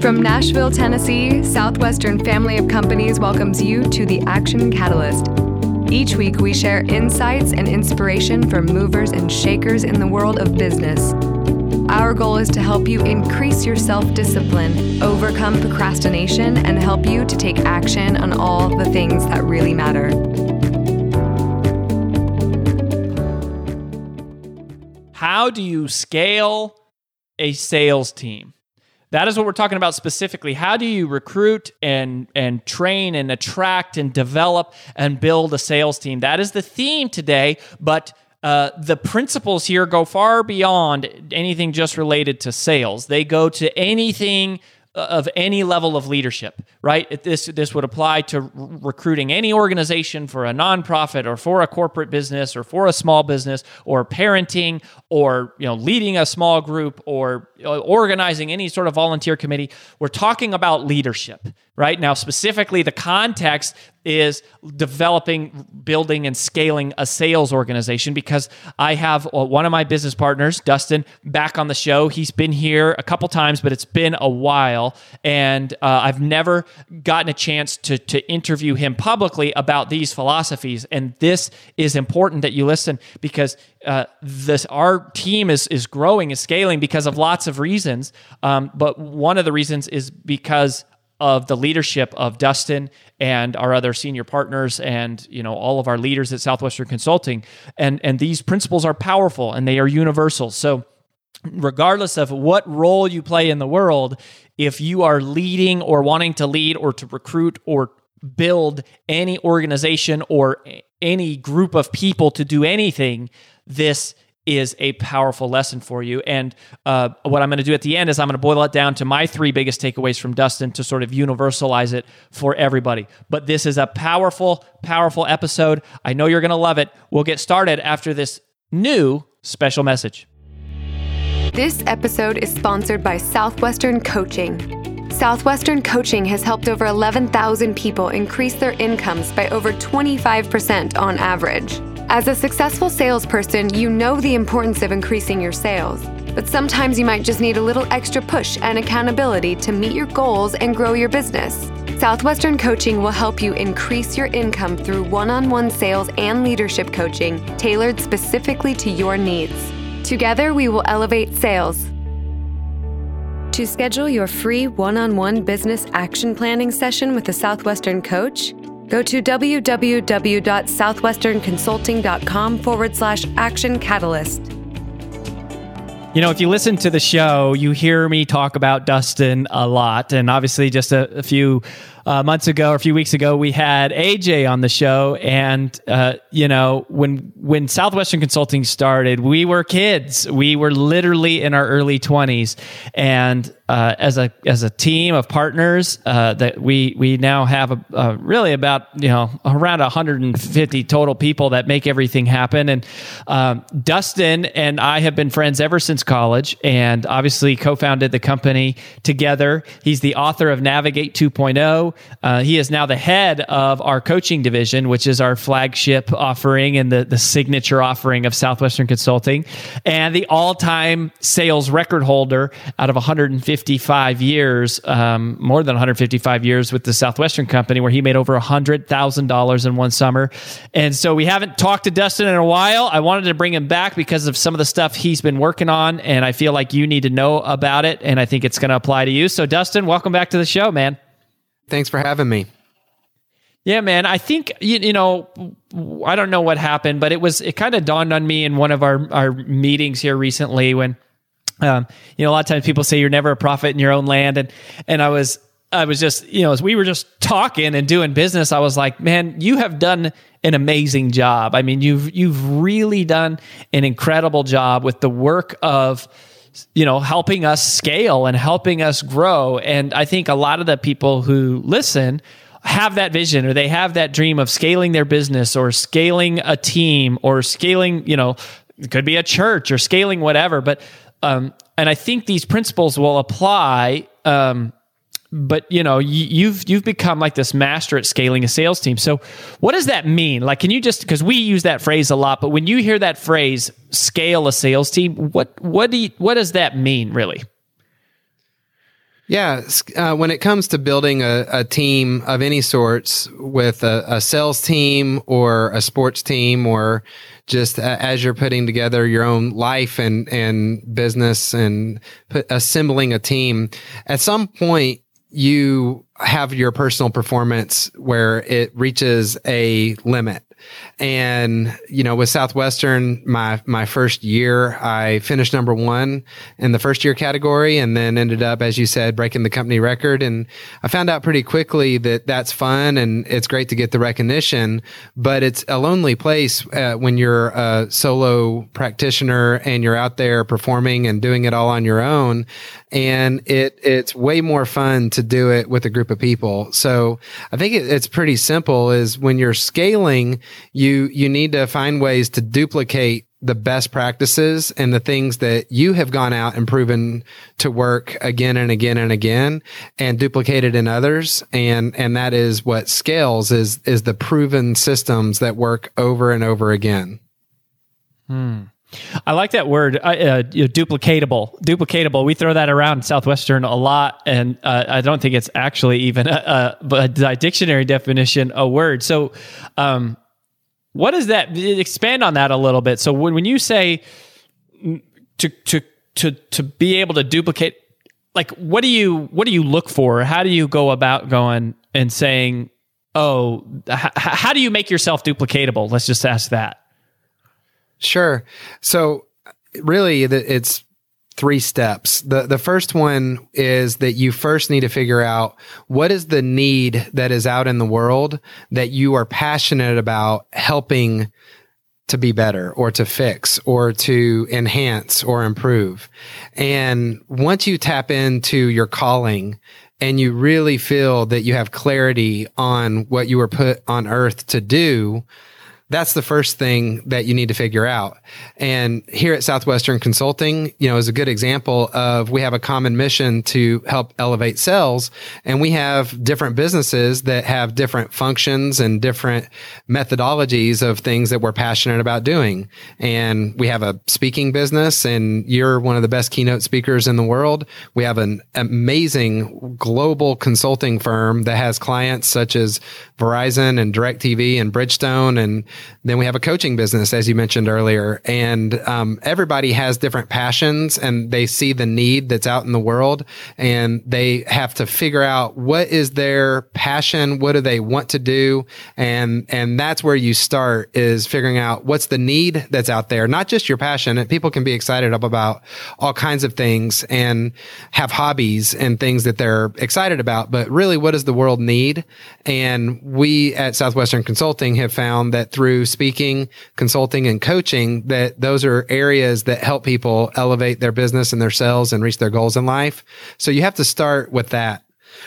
From Nashville, Tennessee, Southwestern Family of Companies welcomes you to the Action Catalyst. Each week, we share insights and inspiration from movers and shakers in the world of business. Our goal is to help you increase your self discipline, overcome procrastination, and help you to take action on all the things that really matter. How do you scale a sales team? That is what we're talking about specifically. How do you recruit and and train and attract and develop and build a sales team? That is the theme today, but uh, the principles here go far beyond anything just related to sales. They go to anything of any level of leadership, right? This this would apply to recruiting any organization for a nonprofit or for a corporate business or for a small business or parenting or you know leading a small group or uh, organizing any sort of volunteer committee. We're talking about leadership, right? Now specifically the context is developing, building, and scaling a sales organization because I have uh, one of my business partners, Dustin, back on the show. He's been here a couple times, but it's been a while. And uh, I've never gotten a chance to, to interview him publicly about these philosophies. And this is important that you listen because uh, this our team is is growing, is scaling because of lots of reasons. Um, but one of the reasons is because of the leadership of Dustin and our other senior partners and you know all of our leaders at Southwestern Consulting and and these principles are powerful and they are universal so regardless of what role you play in the world if you are leading or wanting to lead or to recruit or build any organization or any group of people to do anything this is a powerful lesson for you. And uh, what I'm going to do at the end is I'm going to boil it down to my three biggest takeaways from Dustin to sort of universalize it for everybody. But this is a powerful, powerful episode. I know you're going to love it. We'll get started after this new special message. This episode is sponsored by Southwestern Coaching. Southwestern Coaching has helped over 11,000 people increase their incomes by over 25% on average. As a successful salesperson, you know the importance of increasing your sales. But sometimes you might just need a little extra push and accountability to meet your goals and grow your business. Southwestern Coaching will help you increase your income through one on one sales and leadership coaching tailored specifically to your needs. Together, we will elevate sales. To schedule your free one on one business action planning session with a Southwestern coach, Go to www.southwesternconsulting.com forward slash action catalyst. You know, if you listen to the show, you hear me talk about Dustin a lot. And obviously, just a, a few uh, months ago or a few weeks ago, we had AJ on the show, and uh, you know when when Southwestern Consulting started, we were kids. We were literally in our early twenties, and uh, as a as a team of partners, uh, that we we now have a, a, really about you know around 150 total people that make everything happen. And um, Dustin and I have been friends ever since college, and obviously co-founded the company together. He's the author of Navigate 2.0. Uh, he is now the head of our coaching division, which is our flagship offering and the, the signature offering of Southwestern Consulting, and the all time sales record holder out of 155 years, um, more than 155 years with the Southwestern Company, where he made over $100,000 in one summer. And so we haven't talked to Dustin in a while. I wanted to bring him back because of some of the stuff he's been working on, and I feel like you need to know about it, and I think it's going to apply to you. So, Dustin, welcome back to the show, man. Thanks for having me. Yeah, man. I think you, you know, I don't know what happened, but it was it kind of dawned on me in one of our our meetings here recently when um, you know, a lot of times people say you're never a prophet in your own land and and I was I was just, you know, as we were just talking and doing business, I was like, man, you have done an amazing job. I mean, you've you've really done an incredible job with the work of you know, helping us scale and helping us grow. And I think a lot of the people who listen have that vision or they have that dream of scaling their business or scaling a team or scaling, you know, it could be a church or scaling whatever. But, um, and I think these principles will apply, um, but you know you've you've become like this master at scaling a sales team. So what does that mean? Like can you just because we use that phrase a lot but when you hear that phrase scale a sales team what what do you, what does that mean really? Yeah, uh, when it comes to building a, a team of any sorts, with a, a, sales team or a sports team, or just as you're putting together your own life and and business and put, assembling a team, at some point you have your personal performance where it reaches a limit and, you know, with Southwestern, my, my first year, I finished number one in the first year category and then ended up, as you said, breaking the company record. And I found out pretty quickly that that's fun and it's great to get the recognition, but it's a lonely place uh, when you're a solo practitioner and you're out there performing and doing it all on your own. And it, it's way more fun to do it with a group of people. So I think it, it's pretty simple is when you're scaling, you you need to find ways to duplicate the best practices and the things that you have gone out and proven to work again and again and again and duplicated in others and and that is what scales is is the proven systems that work over and over again hmm. I like that word, uh, uh, duplicatable. Duplicatable. We throw that around Southwestern a lot, and uh, I don't think it's actually even a, a, a, dictionary definition a word. So, um, what does that expand on that a little bit? So when, when you say to to to to be able to duplicate like what do you what do you look for? How do you go about going and saying, "Oh, h- how do you make yourself duplicatable?" Let's just ask that. Sure. So really it's three steps. The the first one is that you first need to figure out what is the need that is out in the world that you are passionate about helping to be better or to fix or to enhance or improve. And once you tap into your calling and you really feel that you have clarity on what you were put on earth to do, that's the first thing that you need to figure out. And here at Southwestern Consulting, you know, is a good example of we have a common mission to help elevate sales and we have different businesses that have different functions and different methodologies of things that we're passionate about doing. And we have a speaking business and you're one of the best keynote speakers in the world. We have an amazing global consulting firm that has clients such as Verizon and DirecTV and Bridgestone and then we have a coaching business, as you mentioned earlier, and um, everybody has different passions and they see the need that's out in the world and they have to figure out what is their passion, what do they want to do, and and that's where you start is figuring out what's the need that's out there, not just your passion. People can be excited about all kinds of things and have hobbies and things that they're excited about, but really, what does the world need? And we at Southwestern Consulting have found that through through speaking, consulting, and coaching that those are areas that help people elevate their business and their sales and reach their goals in life. So you have to start with that.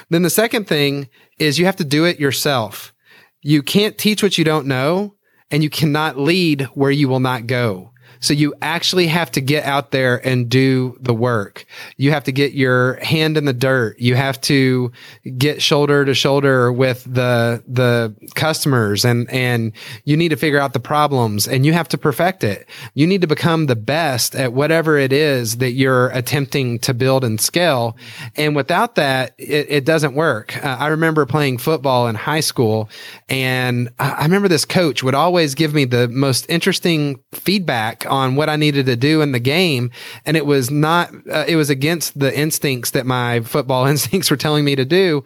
Then the second thing is you have to do it yourself. You can't teach what you don't know and you cannot lead where you will not go. So you actually have to get out there and do the work. You have to get your hand in the dirt. You have to get shoulder to shoulder with the, the customers and, and you need to figure out the problems and you have to perfect it. You need to become the best at whatever it is that you're attempting to build and scale. And without that, it, it doesn't work. Uh, I remember playing football in high school and I remember this coach would always give me the most interesting feedback on what I needed to do in the game. And it was not, uh, it was against the instincts that my football instincts were telling me to do.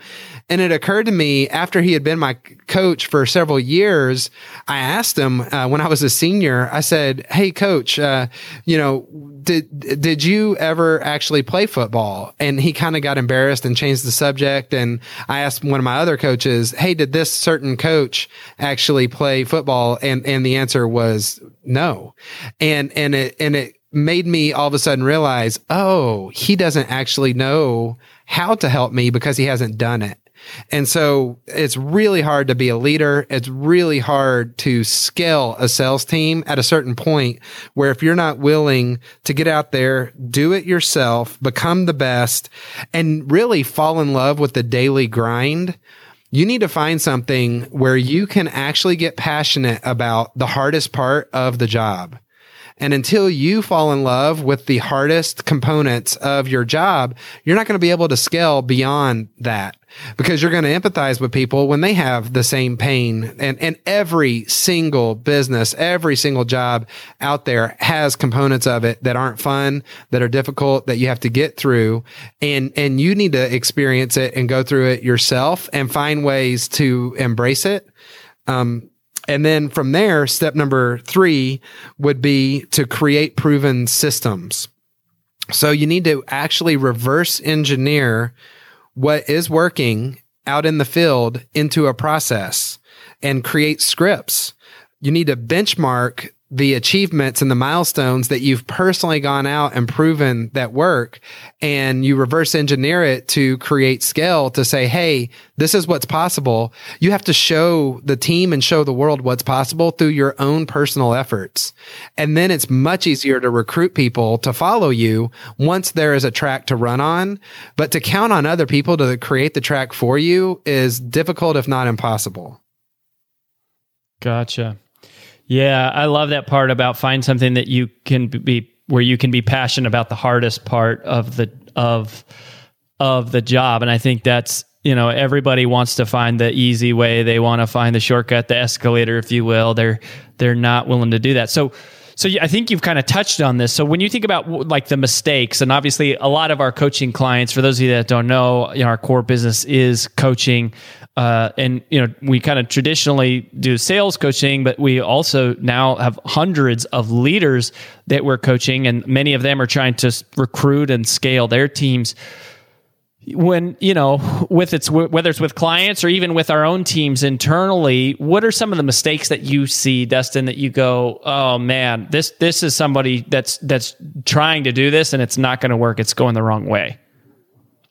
And it occurred to me after he had been my coach for several years, I asked him uh, when I was a senior, I said, Hey, coach, uh, you know, did, did you ever actually play football? And he kind of got embarrassed and changed the subject. And I asked one of my other coaches, Hey, did this certain coach actually play football? And, and the answer was no. And, and it, and it, made me all of a sudden realize, oh, he doesn't actually know how to help me because he hasn't done it. And so it's really hard to be a leader. It's really hard to scale a sales team at a certain point where if you're not willing to get out there, do it yourself, become the best and really fall in love with the daily grind, you need to find something where you can actually get passionate about the hardest part of the job. And until you fall in love with the hardest components of your job, you're not going to be able to scale beyond that because you're going to empathize with people when they have the same pain. And, and every single business, every single job out there has components of it that aren't fun, that are difficult, that you have to get through. And, and you need to experience it and go through it yourself and find ways to embrace it. Um, and then from there, step number three would be to create proven systems. So you need to actually reverse engineer what is working out in the field into a process and create scripts. You need to benchmark the achievements and the milestones that you've personally gone out and proven that work and you reverse engineer it to create scale to say hey this is what's possible. You have to show the team and show the world what's possible through your own personal efforts. And then it's much easier to recruit people to follow you once there is a track to run on. But to count on other people to create the track for you is difficult if not impossible. Gotcha yeah, I love that part about find something that you can be where you can be passionate about the hardest part of the of of the job and I think that's you know everybody wants to find the easy way they want to find the shortcut the escalator if you will they're they're not willing to do that so so I think you've kind of touched on this. So when you think about like the mistakes, and obviously a lot of our coaching clients, for those of you that don't know, you know our core business is coaching. Uh, and you know we kind of traditionally do sales coaching but we also now have hundreds of leaders that we're coaching and many of them are trying to recruit and scale their teams. When you know with it's whether it's with clients or even with our own teams internally what are some of the mistakes that you see dustin that you go oh man this this is somebody that's that's trying to do this and it's not going to work. It's going the wrong way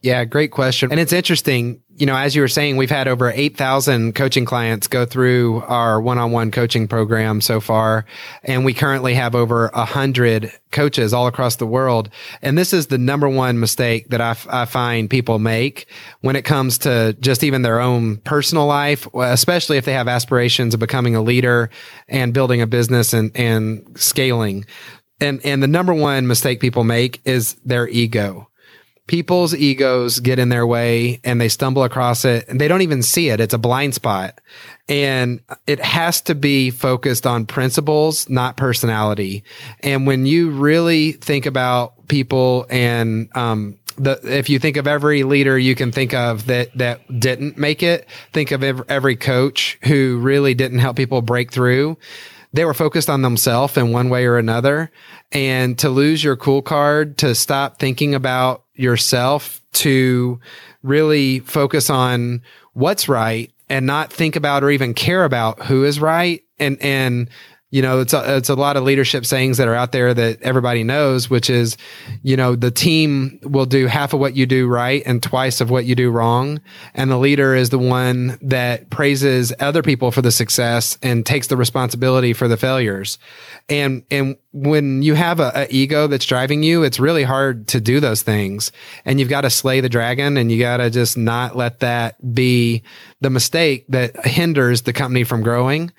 yeah, great question. And it's interesting, you know, as you were saying, we've had over 8,000 coaching clients go through our one-on-one coaching program so far, and we currently have over 100 coaches all across the world. And this is the number one mistake that I, f- I find people make when it comes to just even their own personal life, especially if they have aspirations of becoming a leader and building a business and, and scaling. And, and the number one mistake people make is their ego people's egos get in their way and they stumble across it and they don't even see it. It's a blind spot. And it has to be focused on principles, not personality. And when you really think about people and, um, the, if you think of every leader you can think of that that didn't make it, think of every coach who really didn't help people break through they were focused on themselves in one way or another. And to lose your cool card, to stop thinking about yourself, to really focus on what's right and not think about or even care about who is right and, and you know, it's a, it's a lot of leadership sayings that are out there that everybody knows, which is, you know, the team will do half of what you do right and twice of what you do wrong. And the leader is the one that praises other people for the success and takes the responsibility for the failures. And, and when you have a, a ego that's driving you, it's really hard to do those things. And you've got to slay the dragon and you got to just not let that be the mistake that hinders the company from growing.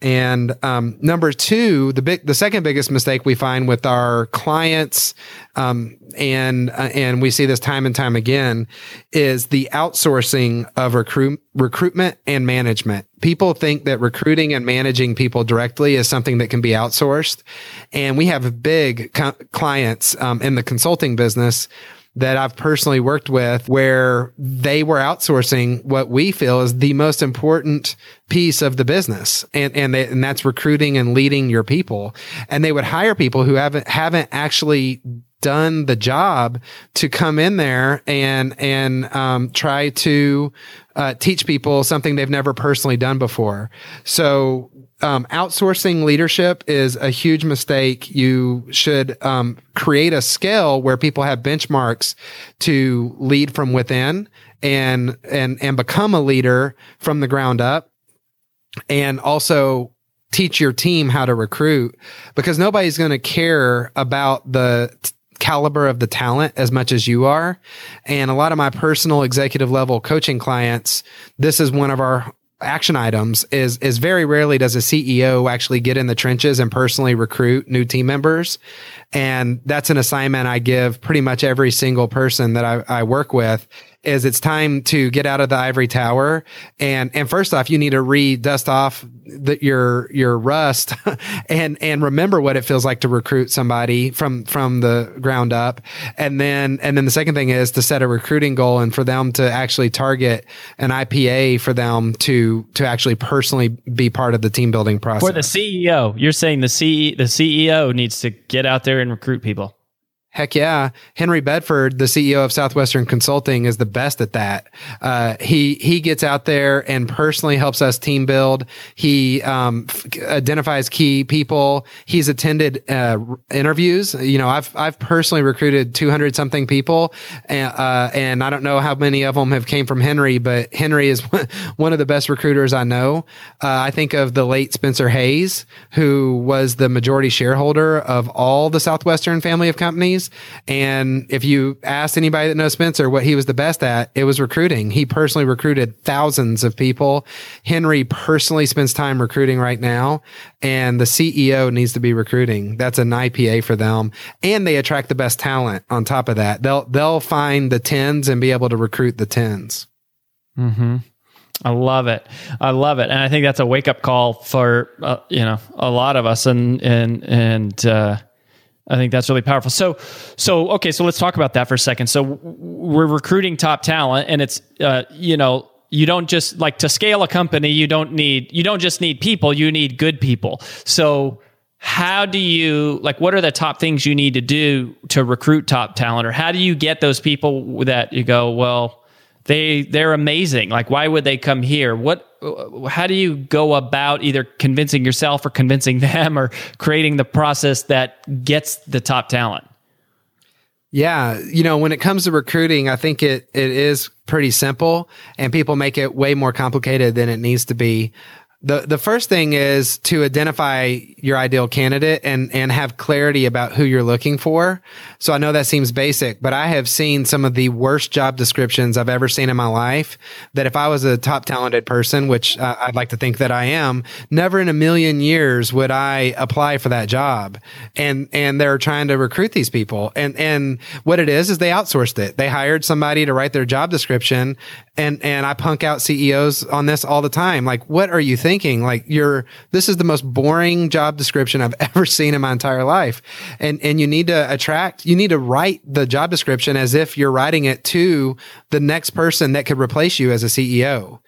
And um, number two, the big, the second biggest mistake we find with our clients, um, and uh, and we see this time and time again, is the outsourcing of recruit recruitment and management. People think that recruiting and managing people directly is something that can be outsourced, and we have big co- clients um, in the consulting business that I've personally worked with where they were outsourcing what we feel is the most important piece of the business. And, and, they, and that's recruiting and leading your people. And they would hire people who haven't, haven't actually done the job to come in there and and um, try to uh, teach people something they've never personally done before. So um, outsourcing leadership is a huge mistake. You should um, create a scale where people have benchmarks to lead from within and and and become a leader from the ground up, and also teach your team how to recruit because nobody's going to care about the caliber of the talent as much as you are. And a lot of my personal executive level coaching clients, this is one of our action items is is very rarely does a CEO actually get in the trenches and personally recruit new team members. And that's an assignment I give pretty much every single person that I, I work with is it's time to get out of the ivory tower. And, and first off, you need to re dust off the, your, your rust and, and remember what it feels like to recruit somebody from, from the ground up. And then, and then the second thing is to set a recruiting goal and for them to actually target an IPA for them to, to actually personally be part of the team building process. For the CEO, you're saying the CE, the CEO needs to get out there and recruit people. Heck yeah. Henry Bedford, the CEO of Southwestern Consulting, is the best at that. Uh, he, he gets out there and personally helps us team build. He, um, f- identifies key people. He's attended, uh, interviews. You know, I've, I've personally recruited 200 something people. And, uh, and I don't know how many of them have came from Henry, but Henry is one of the best recruiters I know. Uh, I think of the late Spencer Hayes, who was the majority shareholder of all the Southwestern family of companies. And if you asked anybody that knows Spencer what he was the best at, it was recruiting. He personally recruited thousands of people. Henry personally spends time recruiting right now. And the CEO needs to be recruiting. That's an IPA for them. And they attract the best talent on top of that. They'll, they'll find the tens and be able to recruit the tens. Mm-hmm. I love it. I love it, and I think that's a wake up call for uh, you know a lot of us, and and and uh, I think that's really powerful. So, so okay, so let's talk about that for a second. So we're recruiting top talent, and it's uh, you know you don't just like to scale a company. You don't need you don't just need people. You need good people. So how do you like what are the top things you need to do to recruit top talent or how do you get those people that you go well they they're amazing. Like why would they come here? What how do you go about either convincing yourself or convincing them or creating the process that gets the top talent? Yeah, you know, when it comes to recruiting, I think it it is pretty simple and people make it way more complicated than it needs to be the the first thing is to identify your ideal candidate and and have clarity about who you're looking for. So I know that seems basic, but I have seen some of the worst job descriptions I've ever seen in my life. That if I was a top talented person, which uh, I'd like to think that I am, never in a million years would I apply for that job. And and they're trying to recruit these people. And and what it is is they outsourced it. They hired somebody to write their job description. And and I punk out CEOs on this all the time. Like, what are you thinking? like you're this is the most boring job description I've ever seen in my entire life. And and you need to attract you need to write the job description as if you're writing it to the next person that could replace you as a CEO.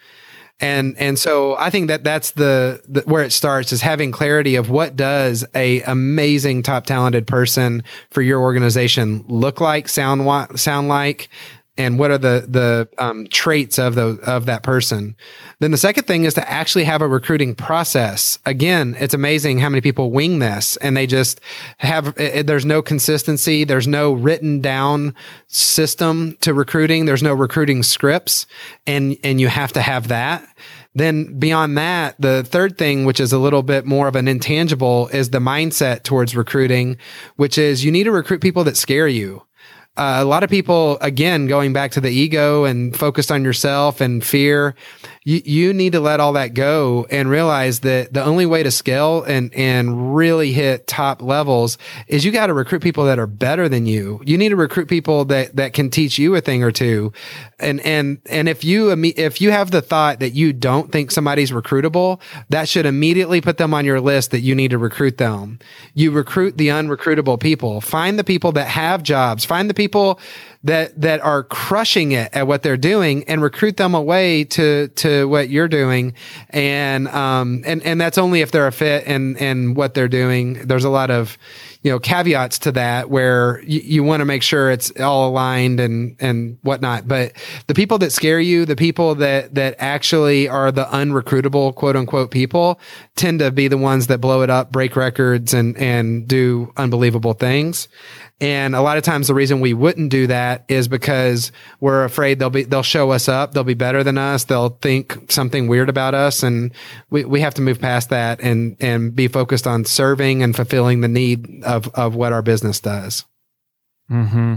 And and so I think that that's the, the where it starts is having clarity of what does a amazing top talented person for your organization look like, sound sound like, and what are the the um, traits of the of that person. Then the second thing is to actually have a recruiting process. Again, it's amazing how many people wing this and they just have. It, there's no consistency. There's no written down system to recruiting. There's no recruiting scripts, and and you have to have that. Then beyond that, the third thing, which is a little bit more of an intangible, is the mindset towards recruiting, which is you need to recruit people that scare you uh, a lot of people, again, going back to the ego and focused on yourself and fear, you, you need to let all that go and realize that the only way to scale and, and really hit top levels is you got to recruit people that are better than you. You need to recruit people that, that can teach you a thing or two. And, and, and if you, if you have the thought that you don't think somebody's recruitable, that should immediately put them on your list that you need to recruit them. You recruit the unrecruitable people. Find the people that have jobs. Find the people that that are crushing it at what they're doing and recruit them away to to what you're doing. And um and and that's only if they're a fit and and what they're doing. There's a lot of you know caveats to that where you, you want to make sure it's all aligned and and whatnot but the people that scare you the people that that actually are the unrecruitable quote unquote people tend to be the ones that blow it up break records and and do unbelievable things and a lot of times the reason we wouldn't do that is because we're afraid they'll be, they'll show us up. They'll be better than us. They'll think something weird about us. And we, we have to move past that and, and be focused on serving and fulfilling the need of, of what our business does. Hmm.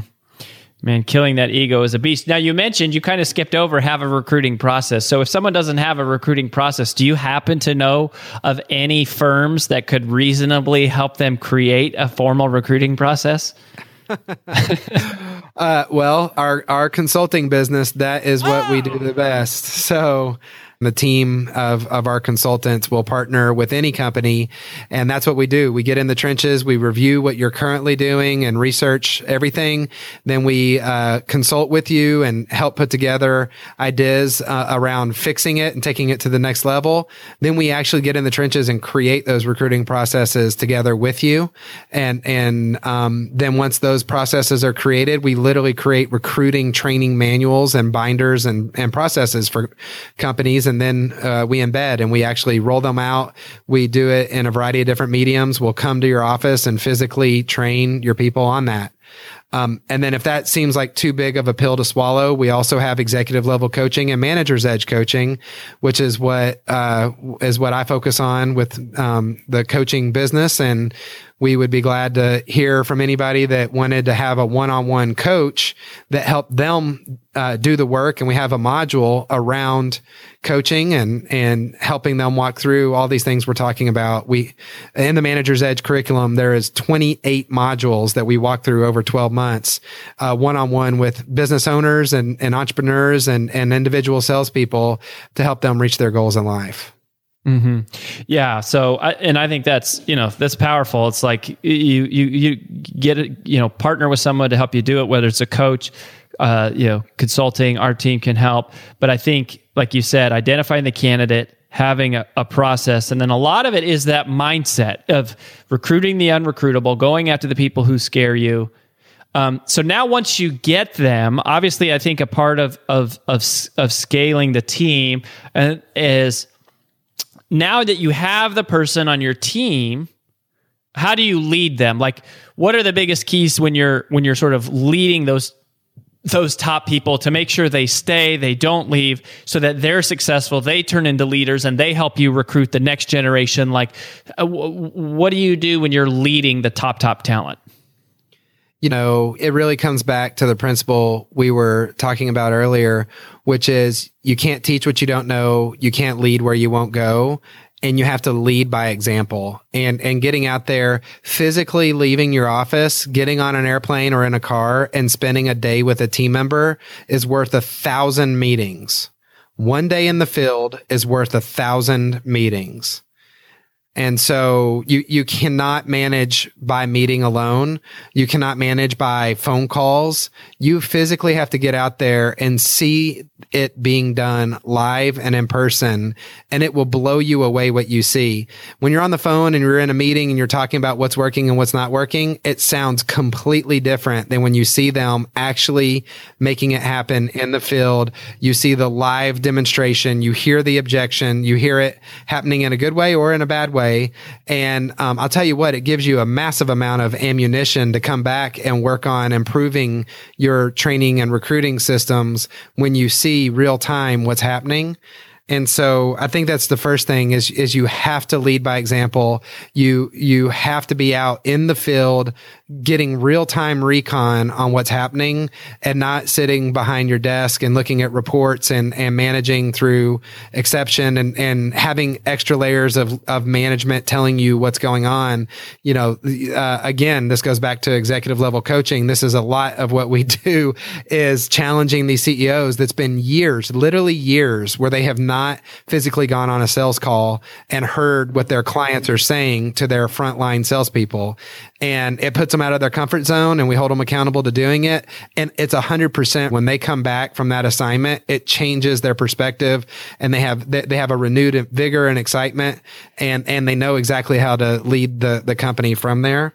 Man, killing that ego is a beast. Now, you mentioned you kind of skipped over have a recruiting process. So, if someone doesn't have a recruiting process, do you happen to know of any firms that could reasonably help them create a formal recruiting process? uh, well, our our consulting business that is what we do the best. So the team of, of our consultants will partner with any company. And that's what we do. We get in the trenches, we review what you're currently doing and research everything. Then we uh, consult with you and help put together ideas uh, around fixing it and taking it to the next level. Then we actually get in the trenches and create those recruiting processes together with you. And, and um, then once those processes are created, we literally create recruiting training manuals and binders and, and processes for companies and then uh, we embed and we actually roll them out. We do it in a variety of different mediums. We'll come to your office and physically train your people on that. Um, and then if that seems like too big of a pill to swallow, we also have executive level coaching and manager's edge coaching, which is what uh, is what I focus on with um, the coaching business. And we would be glad to hear from anybody that wanted to have a one-on-one coach that helped them uh, do the work. And we have a module around coaching and and helping them walk through all these things we're talking about. We in the Manager's Edge curriculum there is 28 modules that we walk through over 12 months, one on one with business owners and, and entrepreneurs and and individual salespeople to help them reach their goals in life. Mm-hmm. Yeah. So, I, and I think that's you know that's powerful. It's like you you you get it. You know, partner with someone to help you do it. Whether it's a coach, uh, you know, consulting. Our team can help. But I think, like you said, identifying the candidate, having a, a, process. And then a lot of it is that mindset of recruiting the unrecruitable, going after the people who scare you. Um, so now once you get them, obviously I think a part of of of, of scaling the team uh, is now that you have the person on your team, how do you lead them? Like what are the biggest keys when you're when you're sort of leading those those top people to make sure they stay, they don't leave, so that they're successful, they turn into leaders, and they help you recruit the next generation. Like, uh, w- what do you do when you're leading the top, top talent? You know, it really comes back to the principle we were talking about earlier, which is you can't teach what you don't know, you can't lead where you won't go and you have to lead by example. And and getting out there physically leaving your office getting on an airplane or in a car and spending a day with a team member is worth a thousand meetings. One day in the field is worth a thousand meetings and so you, you cannot manage by meeting alone. You cannot manage by phone calls. You physically have to get out there and see it being done live and in person. And it will blow you away what you see. When you're on the phone and you're in a meeting and you're talking about what's working and what's not working, it sounds completely different than when you see them actually making it happen in the field. You see the live demonstration. You hear the objection. You hear it happening in a good way or in a bad way way. And um, I'll tell you what, it gives you a massive amount of ammunition to come back and work on improving your training and recruiting systems when you see real time what's happening. And so I think that's the first thing is, is you have to lead by example. You, you have to be out in the field getting real time recon on what's happening and not sitting behind your desk and looking at reports and, and managing through exception and, and having extra layers of, of management telling you what's going on. You know, uh, again, this goes back to executive level coaching. This is a lot of what we do is challenging these CEOs that's been years, literally years where they have not physically gone on a sales call and heard what their clients are saying to their frontline salespeople. And it puts them out of their comfort zone and we hold them accountable to doing it. And it's a hundred percent when they come back from that assignment, it changes their perspective and they have, they, they have a renewed vigor and excitement and, and they know exactly how to lead the, the company from there.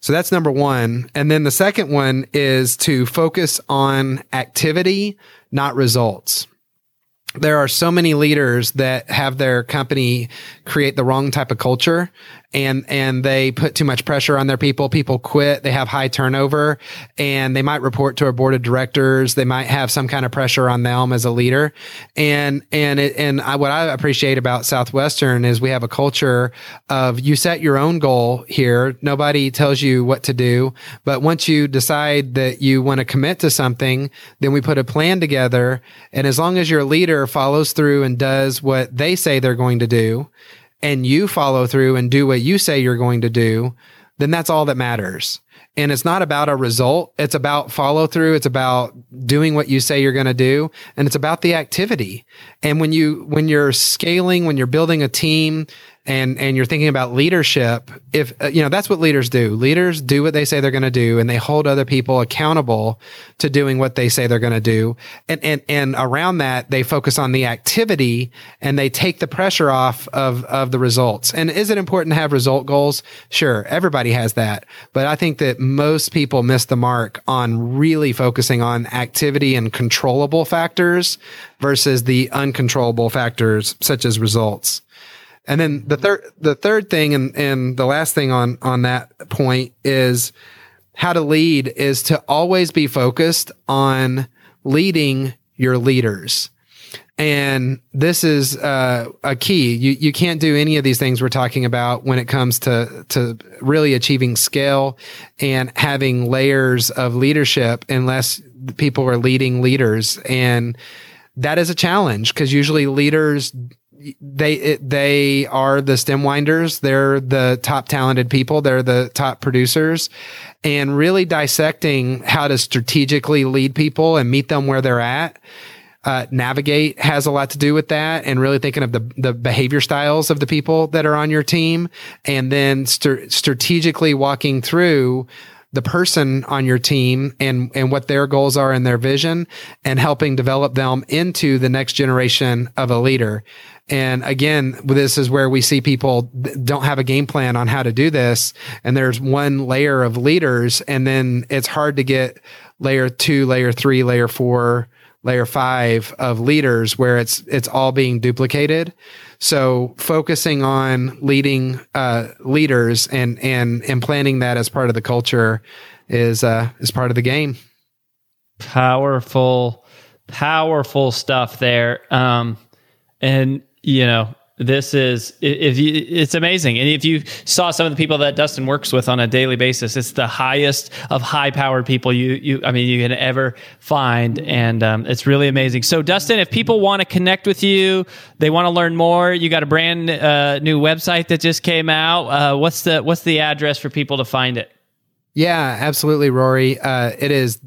So that's number one. And then the second one is to focus on activity, not results there are so many leaders that have their company create the wrong type of culture and and they put too much pressure on their people. People quit. They have high turnover, and they might report to a board of directors. They might have some kind of pressure on them as a leader. And and it, and I, what I appreciate about Southwestern is we have a culture of you set your own goal here. Nobody tells you what to do, but once you decide that you want to commit to something, then we put a plan together. And as long as your leader follows through and does what they say they're going to do, and you follow through and do what you say you're going to do, then that's all that matters. And it's not about a result. It's about follow through. It's about doing what you say you're going to do. And it's about the activity. And when you, when you're scaling, when you're building a team, and and you're thinking about leadership if uh, you know that's what leaders do. Leaders do what they say they're going to do and they hold other people accountable to doing what they say they're going to do. And and and around that they focus on the activity and they take the pressure off of of the results. And is it important to have result goals? Sure everybody has that. But i think that most people miss the mark on really focusing on activity and controllable factors versus the uncontrollable factors such as results and then the third, the third thing and, and the last thing on, on that point is how to lead is to always be focused on leading your leaders. And this is uh, a key. You you can't do any of these things we're talking about when it comes to to really achieving scale and having layers of leadership unless people are leading leaders. And that is a challenge because usually leaders they it, they are the stem winders. They're the top talented people. They're the top producers, and really dissecting how to strategically lead people and meet them where they're at. Uh, navigate has a lot to do with that, and really thinking of the the behavior styles of the people that are on your team, and then st- strategically walking through the person on your team and, and what their goals are and their vision and helping develop them into the next generation of a leader. And again, this is where we see people don't have a game plan on how to do this. And there's one layer of leaders, and then it's hard to get layer two, layer three, layer four, layer five of leaders where it's it's all being duplicated. So focusing on leading uh, leaders and and implanting that as part of the culture is uh, is part of the game. Powerful, powerful stuff there. Um, and you know, this is if you it's amazing. And if you saw some of the people that dustin works with on a daily basis it's the highest of high powered people you you i mean you can ever find. And um, it's really amazing. So dustin if people want to connect with you they want to learn more you got a brand uh, new website that just came out uh, what's the what's the address for people to find it? Yeah absolutely rory. Uh, it is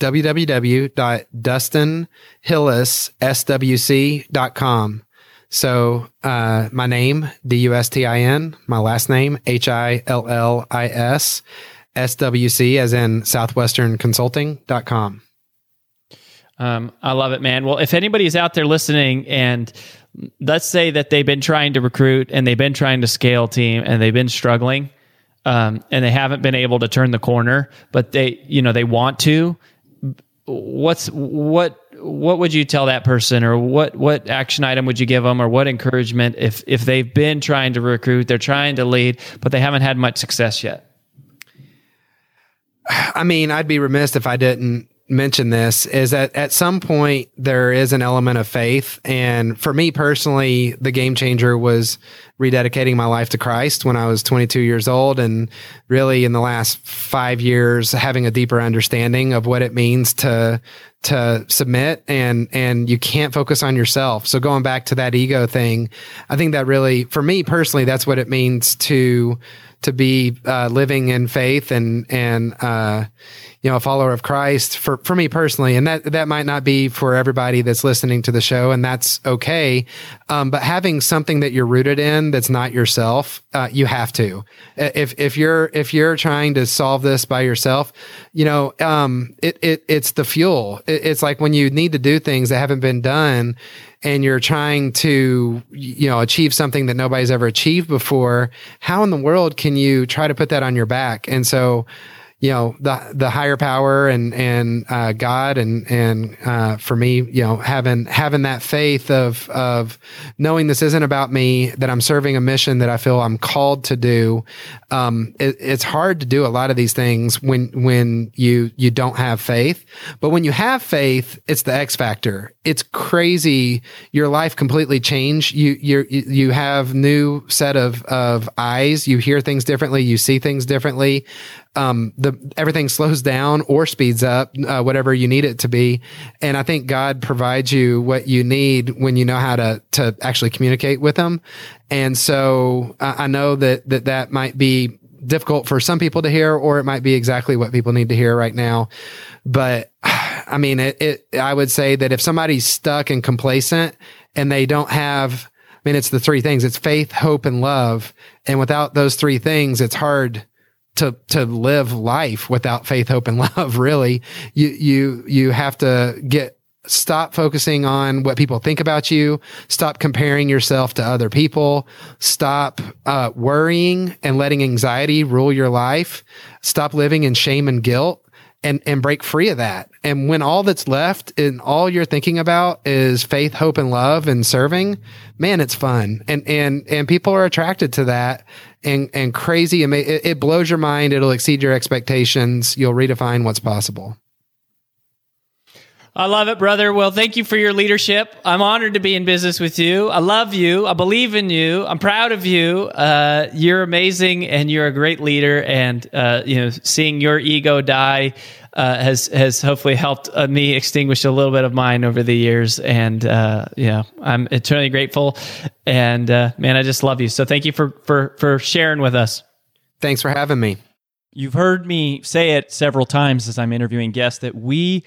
www.dustinhillis.swc.com so uh, my name, D U S T I N, my last name, H I L L I S, S W C, as in southwesternconsulting.com. Um, I love it, man. Well, if anybody's out there listening and let's say that they've been trying to recruit and they've been trying to scale team and they've been struggling um, and they haven't been able to turn the corner, but they, you know, they want to, what's, what, what would you tell that person or what what action item would you give them or what encouragement if if they've been trying to recruit they're trying to lead but they haven't had much success yet? I mean i'd be remiss if i didn't mention this is that at some point there is an element of faith. And for me personally, the game changer was rededicating my life to Christ when I was 22 years old. And really in the last five years, having a deeper understanding of what it means to, to submit and, and you can't focus on yourself. So going back to that ego thing, I think that really, for me personally, that's what it means to, to be uh, living in faith and and uh, you know a follower of Christ for for me personally, and that that might not be for everybody that's listening to the show, and that's okay. Um, but having something that you're rooted in that's not yourself, uh, you have to. If if you're if you're trying to solve this by yourself, you know, um, it, it it's the fuel. It, it's like when you need to do things that haven't been done and you're trying to you know achieve something that nobody's ever achieved before how in the world can you try to put that on your back and so you know the the higher power and and uh, God and and uh, for me you know having having that faith of of knowing this isn't about me that I'm serving a mission that I feel I'm called to do. Um, it, it's hard to do a lot of these things when when you you don't have faith, but when you have faith, it's the X factor. It's crazy. Your life completely changed. You you you have new set of of eyes. You hear things differently. You see things differently um, the everything slows down or speeds up, uh, whatever you need it to be. And I think God provides you what you need when you know how to to actually communicate with Him. And so I, I know that that that might be difficult for some people to hear, or it might be exactly what people need to hear right now. But I mean, it, it I would say that if somebody's stuck and complacent and they don't have I mean, it's the three things. It's faith, hope, and love. And without those three things, it's hard to to live life without faith, hope, and love. Really, you you you have to get stop focusing on what people think about you. Stop comparing yourself to other people. Stop uh, worrying and letting anxiety rule your life. Stop living in shame and guilt. And, and break free of that. And when all that's left and all you're thinking about is faith, hope, and love and serving, man, it's fun. And, and, and people are attracted to that and and crazy. It, it blows your mind. It'll exceed your expectations. You'll redefine what's possible. I love it, brother. Well, thank you for your leadership. I'm honored to be in business with you. I love you. I believe in you. I'm proud of you. Uh, you're amazing, and you're a great leader. And uh, you know, seeing your ego die uh, has has hopefully helped uh, me extinguish a little bit of mine over the years. And uh, you know, I'm eternally grateful. And uh, man, I just love you. So thank you for for for sharing with us. Thanks for having me. You've heard me say it several times as I'm interviewing guests that we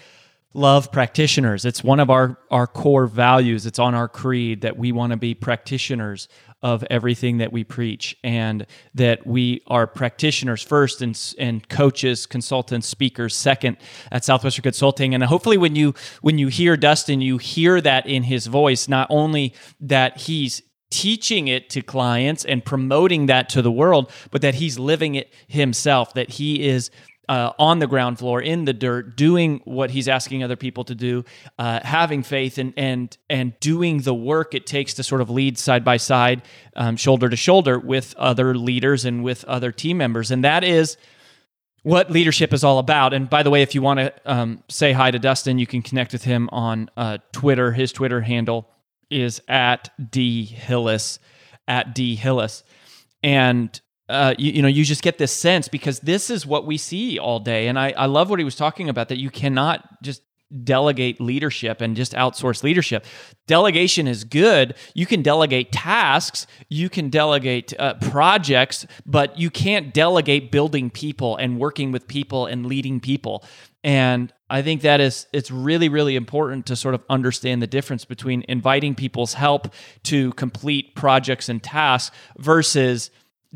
love practitioners. It's one of our, our core values. It's on our creed that we want to be practitioners of everything that we preach and that we are practitioners first and, and coaches, consultants, speakers second at Southwestern Consulting. And hopefully when you when you hear Dustin, you hear that in his voice, not only that he's teaching it to clients and promoting that to the world, but that he's living it himself, that he is uh, on the ground floor in the dirt, doing what he's asking other people to do, uh, having faith and and and doing the work it takes to sort of lead side by side, um, shoulder to shoulder with other leaders and with other team members, and that is what leadership is all about. And by the way, if you want to um, say hi to Dustin, you can connect with him on uh, Twitter. His Twitter handle is at d hillis at d hillis, and uh, you, you, know, you just get this sense because this is what we see all day. And I, I love what he was talking about that you cannot just delegate leadership and just outsource leadership. Delegation is good. You can delegate tasks, you can delegate uh, projects, but you can't delegate building people and working with people and leading people. And I think that is it's really really important to sort of understand the difference between inviting people's help to complete projects and tasks versus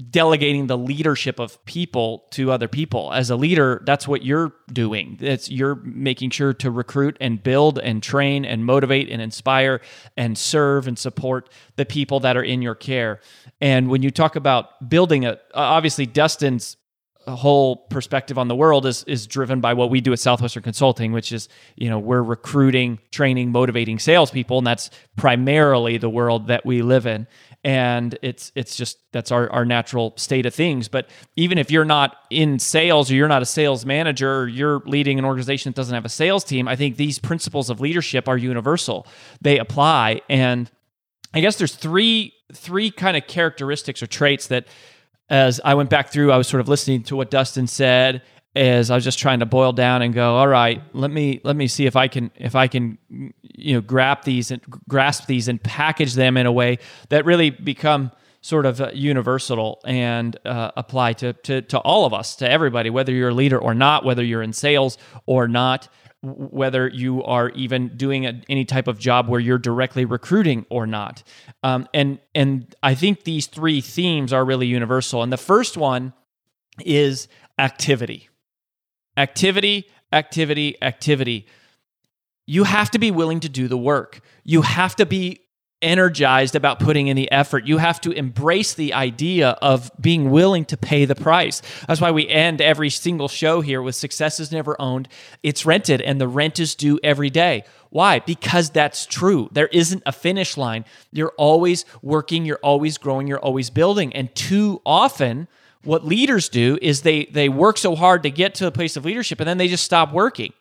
delegating the leadership of people to other people. As a leader, that's what you're doing. It's you're making sure to recruit and build and train and motivate and inspire and serve and support the people that are in your care. And when you talk about building a obviously Dustin's whole perspective on the world is is driven by what we do at Southwestern Consulting, which is you know we're recruiting, training, motivating salespeople, and that's primarily the world that we live in and it's it's just that's our, our natural state of things. But even if you're not in sales or you're not a sales manager or you're leading an organization that doesn't have a sales team i think these principles of leadership are universal. They apply. And i guess there's three three kind of characteristics or traits that as i went back through i was sort of listening to what dustin said as I was just trying to boil down and go, all right, let me let me see if I can if I can you know grasp these and grasp these and package them in a way that really become sort of uh, universal and uh, apply to, to to all of us, to everybody, whether you're a leader or not, whether you're in sales or not, whether you are even doing a, any type of job where you're directly recruiting or not. Um, and and I think these three themes are really universal. And the first one is activity Activity, activity, activity. You have to be willing to do the work. You have to be energized about putting in the effort. You have to embrace the idea of being willing to pay the price. That's why we end every single show here with success is never owned, it's rented, and the rent is due every day. Why? Because that's true. There isn't a finish line. You're always working, you're always growing, you're always building. And too often, what leaders do is they they work so hard to get to a place of leadership and then they just stop working.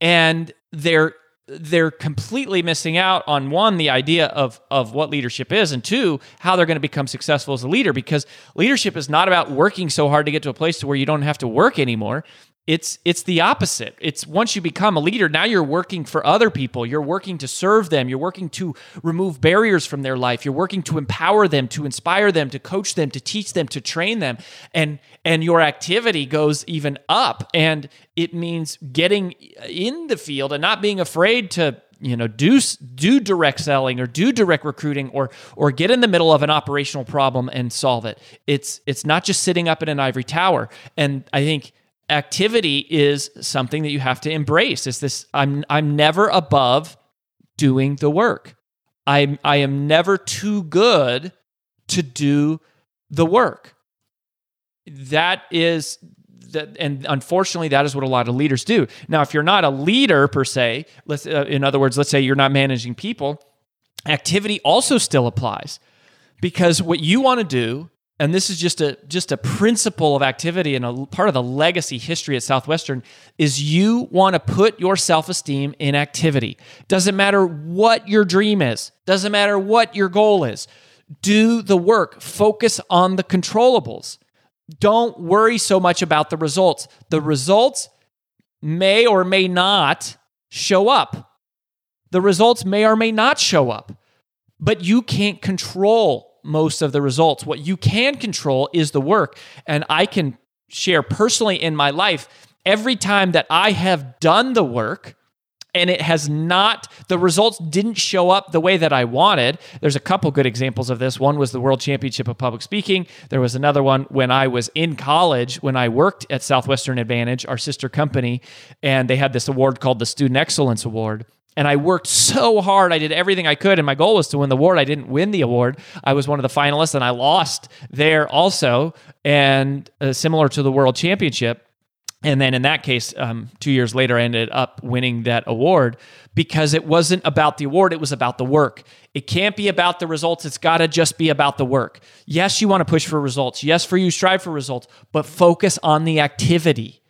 And they're they're completely missing out on one the idea of of what leadership is and two how they're going to become successful as a leader because leadership is not about working so hard to get to a place to where you don't have to work anymore it's it's the opposite. It's once you become a leader now you're working for other people. You're working to serve them. You're working to remove barriers from their life. You're working to empower them to inspire them to coach them to teach them to train them. And and your activity goes even up. And it means getting in the field and not being afraid to you know do do direct selling or do direct recruiting or or get in the middle of an operational problem and solve it. It's it's not just sitting up in an ivory tower. And i think activity is something that you have to embrace. It's this I'm I'm never above doing the work. I I am never too good to do the work. That is that, and unfortunately, that is what a lot of leaders do. Now, if you're not a leader per se, let's, uh, in other words, let's say you're not managing people, activity also still applies because what you want to do and this is just a just a principle of activity and a part of the legacy history at Southwestern is you want to put your self-esteem in activity. Doesn't matter what your dream is, doesn't matter what your goal is. Do the work, focus on the controllables. Don't worry so much about the results. The results may or may not show up. The results may or may not show up. But you can't control most of the results. What you can control is the work. And I can share personally in my life every time that I have done the work and it has not the results didn't show up the way that I wanted. There's a couple good examples of this. One was the World Championship of Public Speaking. There was another one when I was in college when I worked at Southwestern Advantage, our sister company, and they had this award called the Student Excellence Award. And I worked so hard. I did everything I could. And my goal was to win the award. I didn't win the award. I was one of the finalists and I lost there also. And uh, similar to the world championship. And then in that case, um, two years later, I ended up winning that award because it wasn't about the award, it was about the work. It can't be about the results, it's got to just be about the work. Yes, you want to push for results. Yes, for you, strive for results, but focus on the activity.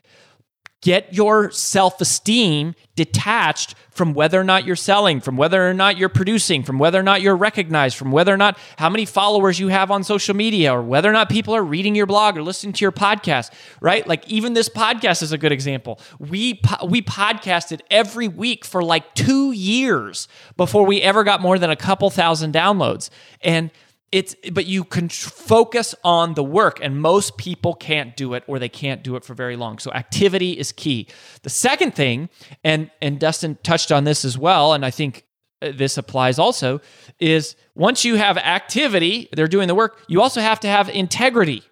Get your self esteem detached from whether or not you're selling, from whether or not you're producing, from whether or not you're recognized, from whether or not how many followers you have on social media, or whether or not people are reading your blog or listening to your podcast, right? Like even this podcast is a good example. We we podcasted every week for like 2 years before we ever got more than a couple thousand downloads. And it's but you can focus on the work and most people can't do it or they can't do it for very long. So activity is key. The second thing and and dustin touched on this as well and i think uh, this applies also is once you have activity they're doing the work you also have to have integrity.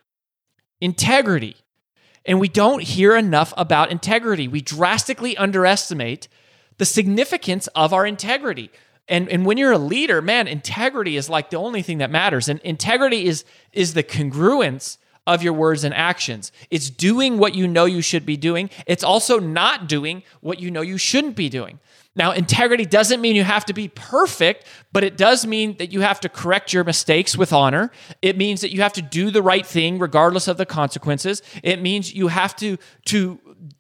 Integrity. And we don't hear enough about integrity. We drastically underestimate the significance of our integrity and and when you're a leader, man, integrity is like the only thing that matters. And integrity is is the congruence of your words and actions. It's doing what you know you should be doing. It's also not doing what you know you shouldn't be doing. Now, integrity doesn't mean you have to be perfect, but it does mean that you have to correct your mistakes with honor. It means that you have to do the right thing regardless of the consequences. It means you have to to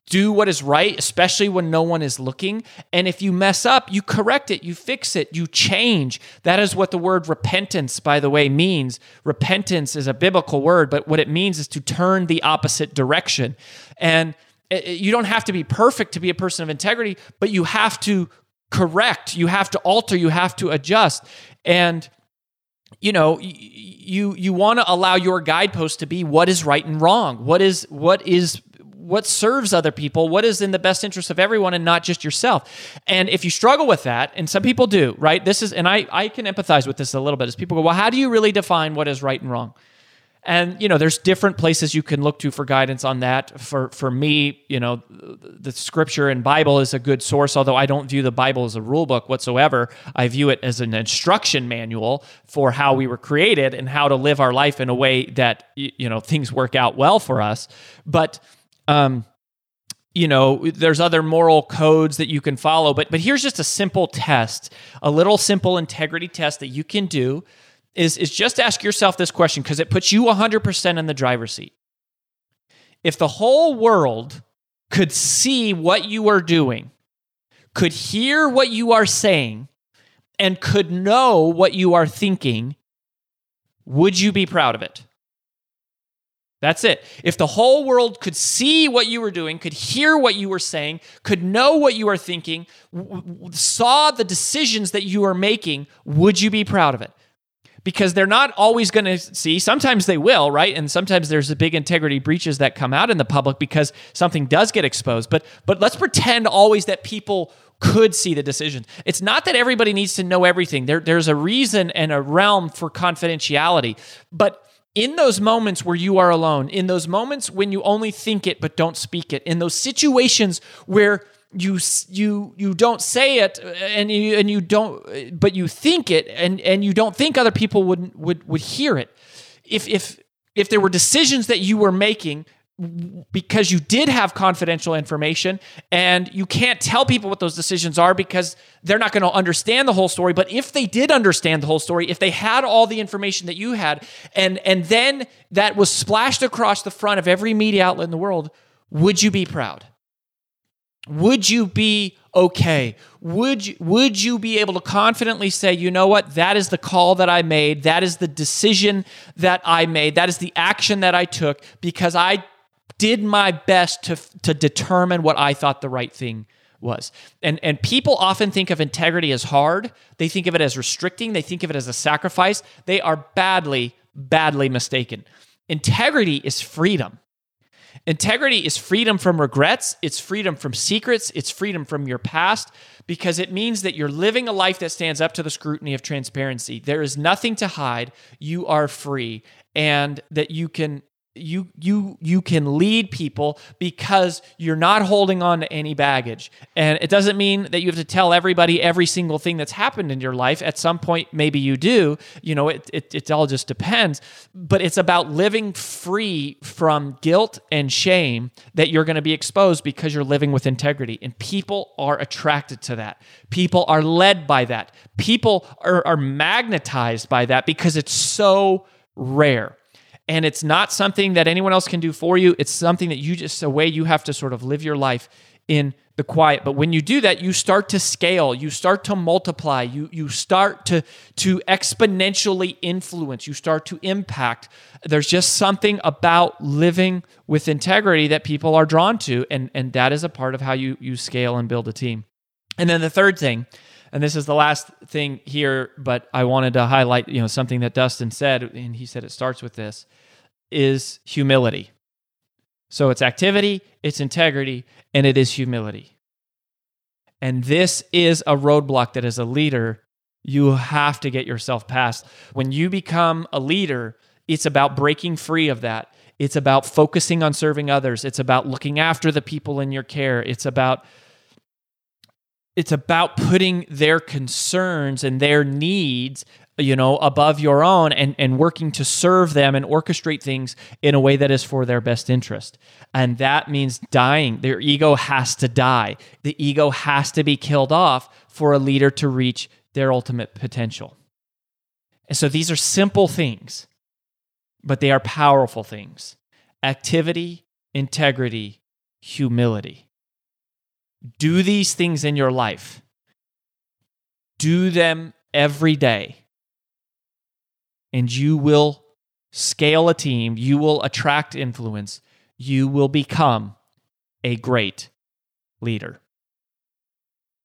do what is right, especially when no one is looking. And if you mess up, you correct it, you fix it, you change. That is what the word repentance, by the way, means. Repentance is a biblical word, but what it means is to turn the opposite direction. And Eh, eh, you don't have to be perfect to be a person of integrity, but you have to correct, you have to alter, you have to adjust. And you know you you want to allow your guidepost to be what is right and wrong what is what is what serves other people, what is in the best interest of everyone and not just yourself. And if you struggle with that, and some people do, right? This is, and I, I can empathize with this a little bit as people go, well, how do you really define what is right and wrong? And you know, there's different places you can look to for guidance on that. For for me, you know, the scripture and Bible is a good source, although I don't view the Bible as a rule book whatsoever. I view it as an instruction manual for how we were created and how to live our life in a way that you know things work out well for us. But um you know there's other moral codes that you can follow but but here's just a simple test a little simple integrity test that you can do is is just ask yourself this question because it puts you 100% in the driver's seat if the whole world could see what you are doing could hear what you are saying and could know what you are thinking would you be proud of it that's it. If the whole world could see what you were doing, could hear what you were saying, could know what you are thinking, w- w- saw the decisions that you are making, would you be proud of it? Because they're not always going to see. Sometimes they will, right? And sometimes there's a big integrity breaches that come out in the public because something does get exposed. But but let's pretend always that people could see the decisions. It's not that everybody needs to know everything. There, there's a reason and a realm for confidentiality. But in those moments where you are alone, in those moments when you only think it but don't speak it, in those situations where you you you don't say it uh, and you and you don't uh, but you think it and and you don't think other people would would would hear it. If if if there were decisions that you were making because you did have confidential information and you can't tell people what those decisions are because they're not going to understand the whole story but if they did understand the whole story if they had all the information that you had and and then that was splashed across the front of every media outlet in the world would you be proud would you be okay? Would you, would you be able to confidently say, you know what, that is the call that I made, that is the decision that I made, that is the action that I took because I did my best to, to determine what I thought the right thing was. And, and people often think of integrity as hard, they think of it as restricting, they think of it as a sacrifice. They are badly, badly mistaken. Integrity is freedom. Integrity is freedom from regrets, it's freedom from secrets, it's freedom from your past because it means that you're living a life that stands up to the scrutiny of transparency. There is nothing to hide. You are free and that you can you you you can lead people because you're not holding on to any baggage. And it doesn't mean that you have to tell everybody every single thing that's happened in your life. At some point maybe you do. You know it it, it all just depends. But it's about living free from guilt and shame that you're going to be exposed because you're living with integrity. And people are attracted to that. People are led by that. People are, are magnetized by that because it's so rare and it's not something that anyone else can do for you. It's something that you just a way you have to sort of live your life in the quiet. But when you do that, you start to scale, you start to multiply, you you start to to exponentially influence, you start to impact. There's just something about living with integrity that people are drawn to and and that is a part of how you you scale and build a team. And then the third thing and this is the last thing here, but I wanted to highlight, you know, something that Dustin said, and he said it starts with this, is humility. So it's activity, it's integrity, and it is humility. And this is a roadblock that as a leader, you have to get yourself past. When you become a leader, it's about breaking free of that. It's about focusing on serving others. It's about looking after the people in your care. It's about it's about putting their concerns and their needs you know above your own and and working to serve them and orchestrate things in a way that is for their best interest. And that means dying. Their ego has to die. The ego has to be killed off for a leader to reach their ultimate potential. And so these are simple things but they are powerful things. Activity integrity humility do these things in your life. Do them every day. And you will scale a team, you will attract influence, you will become a great leader.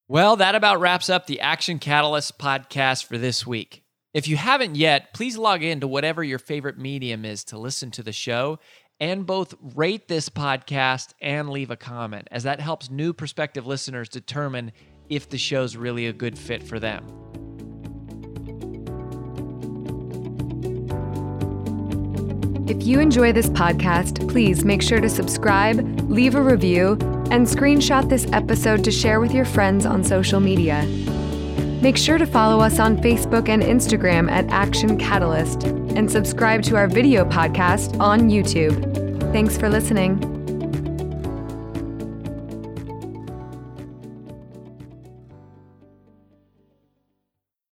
Well, that about wraps up the Action Catalyst podcast for this week. If you haven't yet, please log in to whatever your favorite medium is to listen to the show and both rate this podcast and leave a comment, as that helps new prospective listeners determine if the show's really a good fit for them. If you enjoy this podcast, please make sure to subscribe, leave a review, and screenshot this episode to share with your friends on social media. Make sure to follow us on Facebook and Instagram at Action Catalyst and subscribe to our video podcast on YouTube. Thanks for listening.